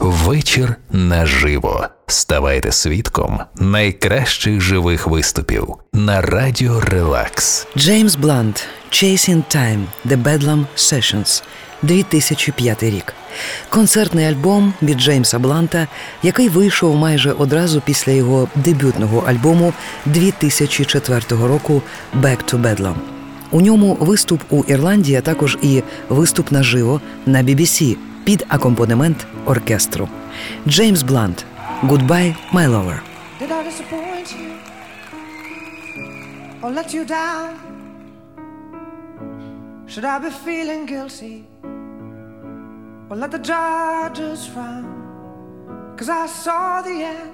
Вечір наживо. Ставайте свідком найкращих живих виступів на радіо Релакс. Джеймс Блант Chasing Time The Bedlam Sessions 2005 рік. Концертний альбом від Джеймса Бланта, який вийшов майже одразу після його дебютного альбому 2004 року «Back to Bedlam». У ньому виступ у Ірландії, а також і виступ наживо на BBC під акомпанемент оркестру. Джеймс Блант. Goodbye, my lover. Did I disappoint you? Or let you down? Should I be feeling guilty? Or let the judges frown? Cause I saw the end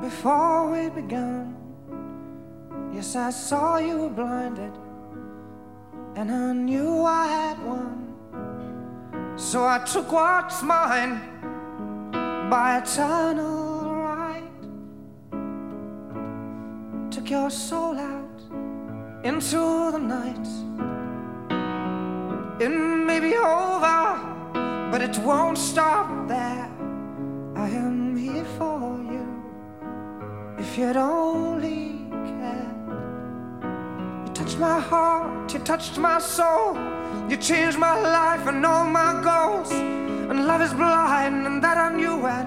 before we began. Yes, I saw you were blinded, and I knew I had won. So I took what's mine by eternal right. Took your soul out into the night. It may be over, but it won't stop there. I am here for you if you'd only care. You touched my heart, you touched my soul, you changed my life and all my goals. And love is blind, and that I knew when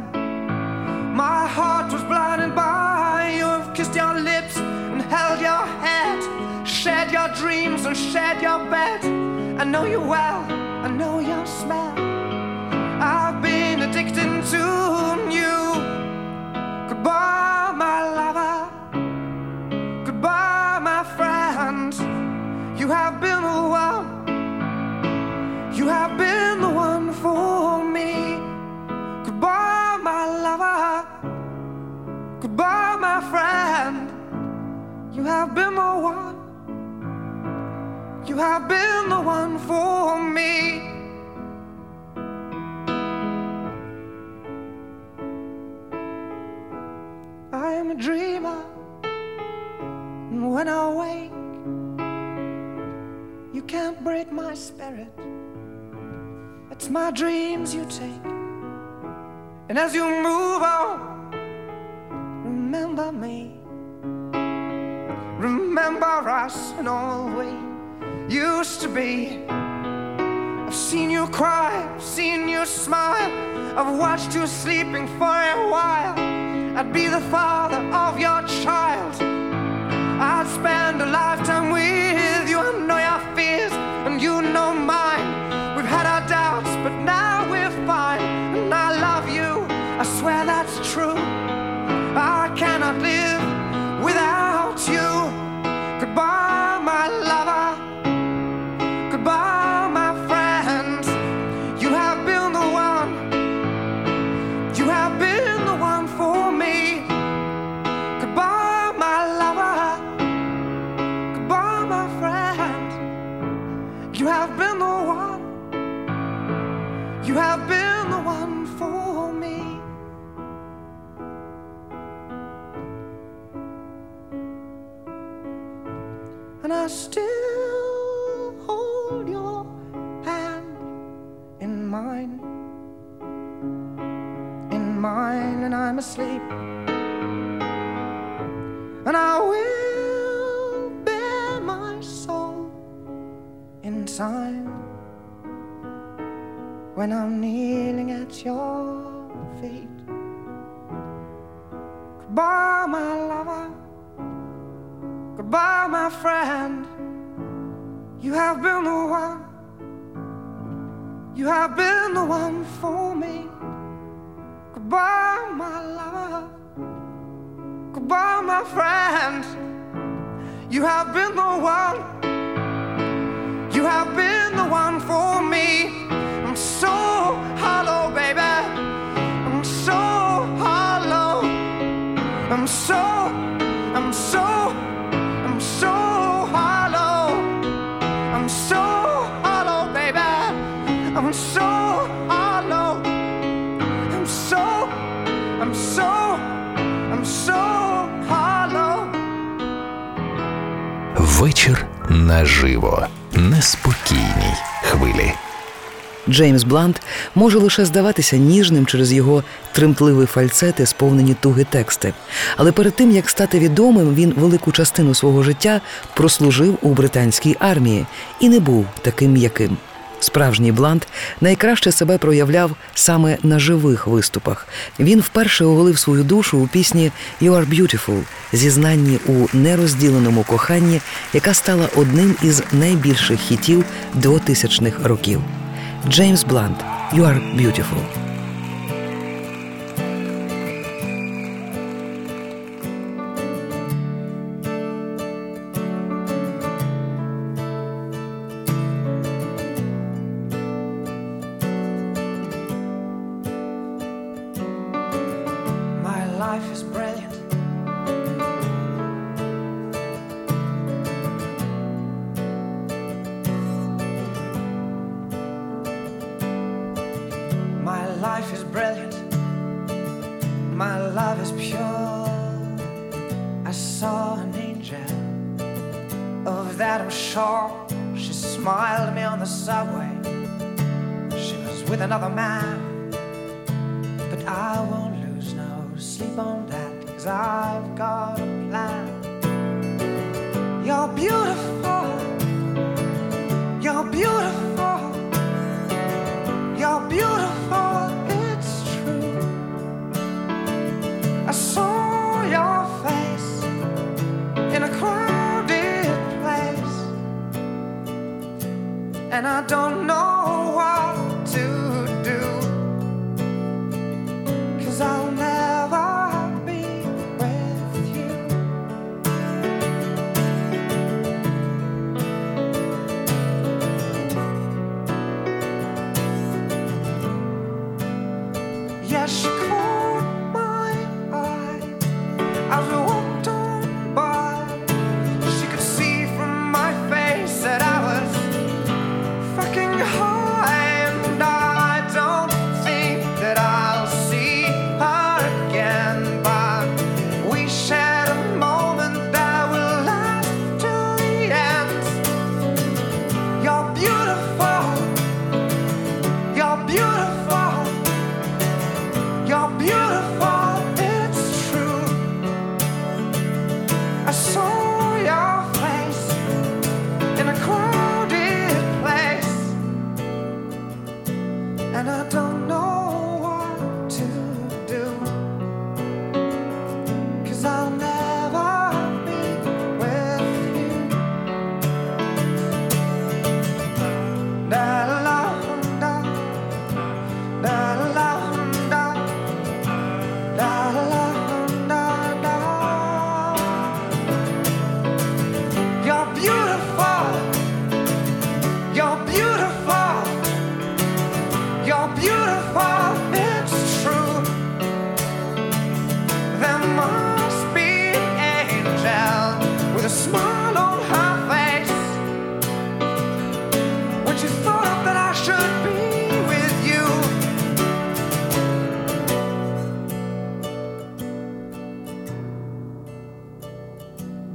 my heart was blinded by you. Have kissed your lips and held your head, shared your dreams and shared your bed. I know you well, I know your smell. You have been the one. You have been the one for me. I am a dreamer, and when I wake, you can't break my spirit. It's my dreams you take. And as you move on, remember me. Remember us and all we used to be. I've seen you cry, I've seen you smile. I've watched you sleeping for a while. I'd be the father of your Asleep. And I will bare my soul in time when I'm kneeling at your feet. Goodbye, my lover. Goodbye, my friend. You have been the one. You have been the one for me. Goodbye, my lover. Goodbye, my friend. You have been the one. You have been the one for me. I'm so hollow, baby. I'm so hollow. I'm so, Вечір наживо. Неспокійній хвилі. Джеймс Блант може лише здаватися ніжним через його тремтливі фальцети, сповнені туги тексти. Але перед тим як стати відомим, він велику частину свого життя прослужив у британській армії і не був таким м'яким. Справжній блант найкраще себе проявляв саме на живих виступах. Він вперше оголив свою душу у пісні «You are beautiful», зізнанні у нерозділеному коханні, яка стала одним із найбільших хітів 2000-х років. Джеймс Блант «You are beautiful». An. Of that I'm sure. She smiled at me on the subway. She was with another man. But I won't lose no sleep on that, cause I've got a plan. You're beautiful, you're beautiful, you're beautiful, it's true. I saw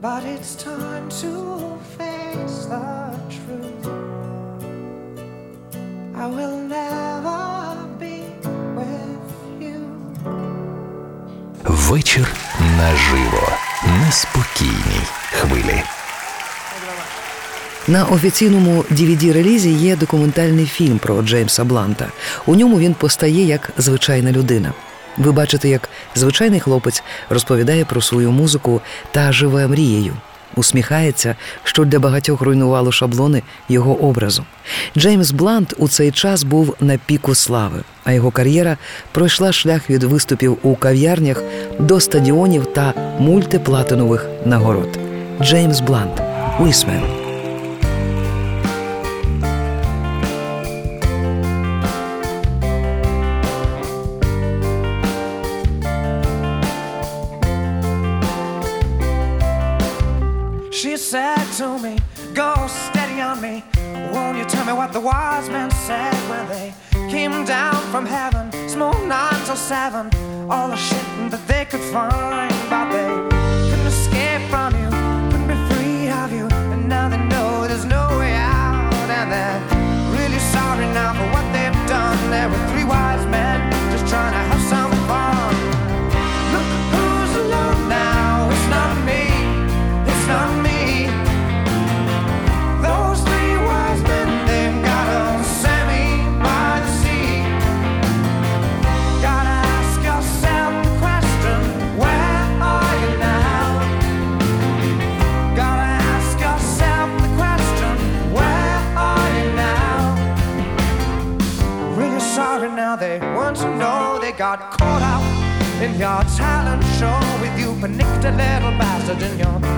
But it's time to face the truth. I will never be with you. Вечір наживо. Неспокійній хвилі. На офіційному DVD-релізі є документальний фільм про Джеймса Бланта. У ньому він постає як звичайна людина. Ви бачите, як звичайний хлопець розповідає про свою музику та живе мрією. Усміхається, що для багатьох руйнувало шаблони його образу. Джеймс Блант у цей час був на піку слави, а його кар'єра пройшла шлях від виступів у кав'ярнях до стадіонів та мультиплатинових нагород. Джеймс Блант Уісмен. What the wise men said when they came down from heaven? Smoked nine till seven. All the shit that they could find, but they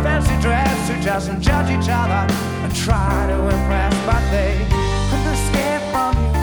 fancy dress who doesn't judge each other and try to impress, but they, put the scare from you.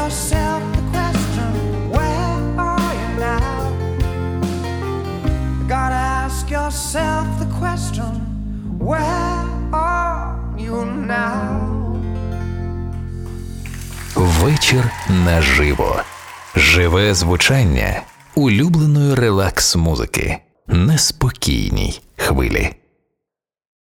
yourself the question, where are you now? You gotta ask yourself the question, where are you now? Вечір наживо. Живе звучання улюбленої релакс музики. Неспокійній хвилі.